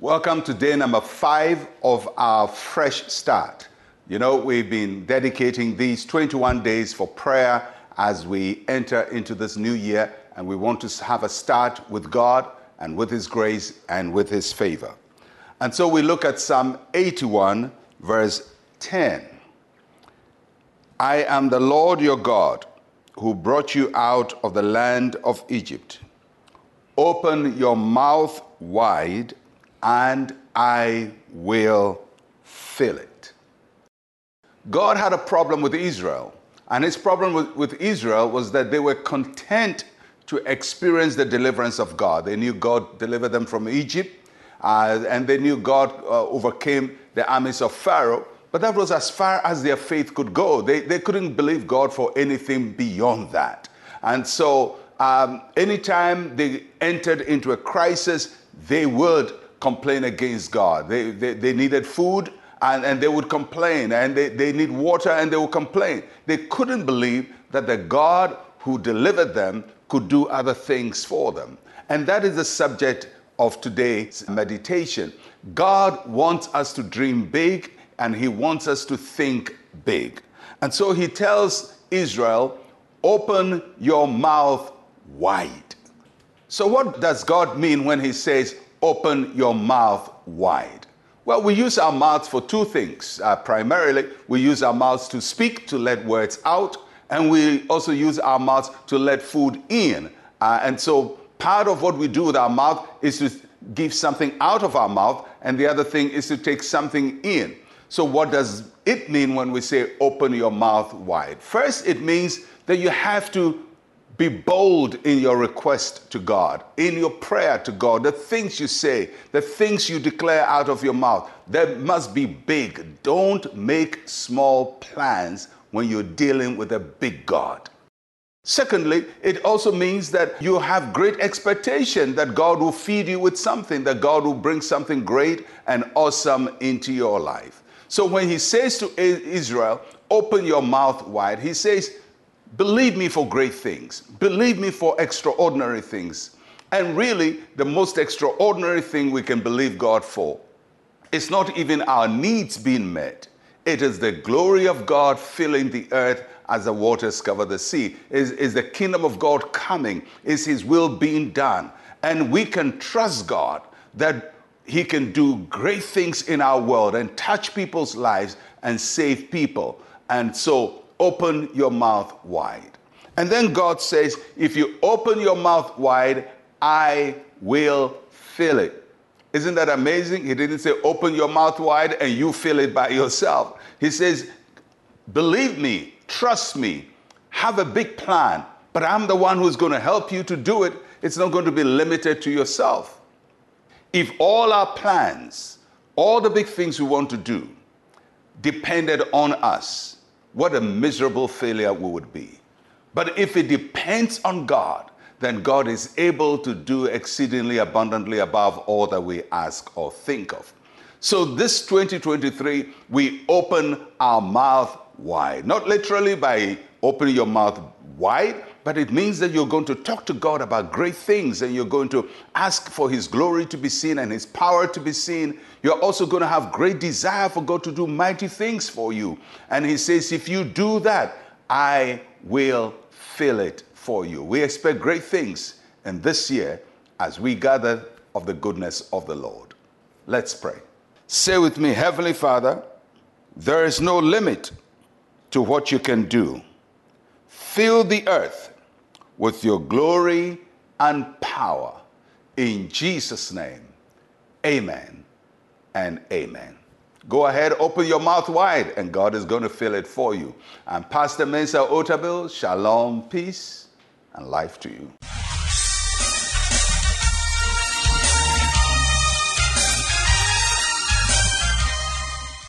Welcome to day number five of our fresh start. You know, we've been dedicating these 21 days for prayer as we enter into this new year, and we want to have a start with God and with His grace and with His favor. And so we look at Psalm 81, verse 10. I am the Lord your God who brought you out of the land of Egypt. Open your mouth wide, and I will fill it. God had a problem with Israel, and his problem with, with, Israel was that they were content to experience the deliverance of God. They knew God delivered them from Egypt, uh, and they knew God uh, overcame the armies of Pharaoh, but that was as far as their faith could go. They, they couldn't believe God for anything beyond that. And so, um, anytime they entered into a crisis, they would complain against God. They, they, they needed food and, and they would complain, and they, they need water and they would complain. They couldn't believe that the God who delivered them could do other things for them. And that is the subject of today's meditation. God wants us to dream big and he wants us to think big. And so he tells Israel, open your mouth wide. So, what does God mean when he says, open your mouth wide? Well, we use our mouths for two things. Uh, primarily, we use our mouths to speak, to let words out, and we also use our mouths to let food in. Uh, and so, part of what we do with our mouth is to give something out of our mouth, and the other thing is to take something in. So, what does it mean when we say open your mouth wide? First, it means that you have to be bold in your request to God, in your prayer to God, the things you say, the things you declare out of your mouth, they must be big. Don't make small plans when you're dealing with a big God. Secondly, it also means that you have great expectation that God will feed you with something, that God will bring something great and awesome into your life. So when he says to Israel, open your mouth wide, he says, believe me for great things, believe me for extraordinary things. And really, the most extraordinary thing we can believe God for is not even our needs being met. It is the glory of God filling the earth as the waters cover the sea. Is, is the kingdom of God coming? Is his will being done? And we can trust God that he can do great things in our world and touch people's lives and save people. And so open your mouth wide. And then God says, if you open your mouth wide, I will fill it. Isn't that amazing? He didn't say, open your mouth wide and you fill it by yourself. He says, believe me, trust me, have a big plan, but I'm the one who's going to help you to do it. It's not going to be limited to yourself. If all our plans, all the big things we want to do, depended on us, what a miserable failure we would be. But if it depends on God, then God is able to do exceedingly abundantly above all that we ask or think of. So, this 2023, we open our mouth wide, not literally by opening your mouth wide, but it means that you're going to talk to God about great things and you're going to ask for His glory to be seen and His power to be seen. You're also going to have great desire for God to do mighty things for you. And He says, if you do that, I will fill it for you. We expect great things in this year as we gather of the goodness of the Lord. Let's pray. Say with me, Heavenly Father, there is no limit to what you can do. Fill the earth with your glory and power. In Jesus' name, amen and amen. Go ahead, open your mouth wide, and God is going to fill it for you. I'm Pastor Mensa Otabil. Shalom, peace, and life to you.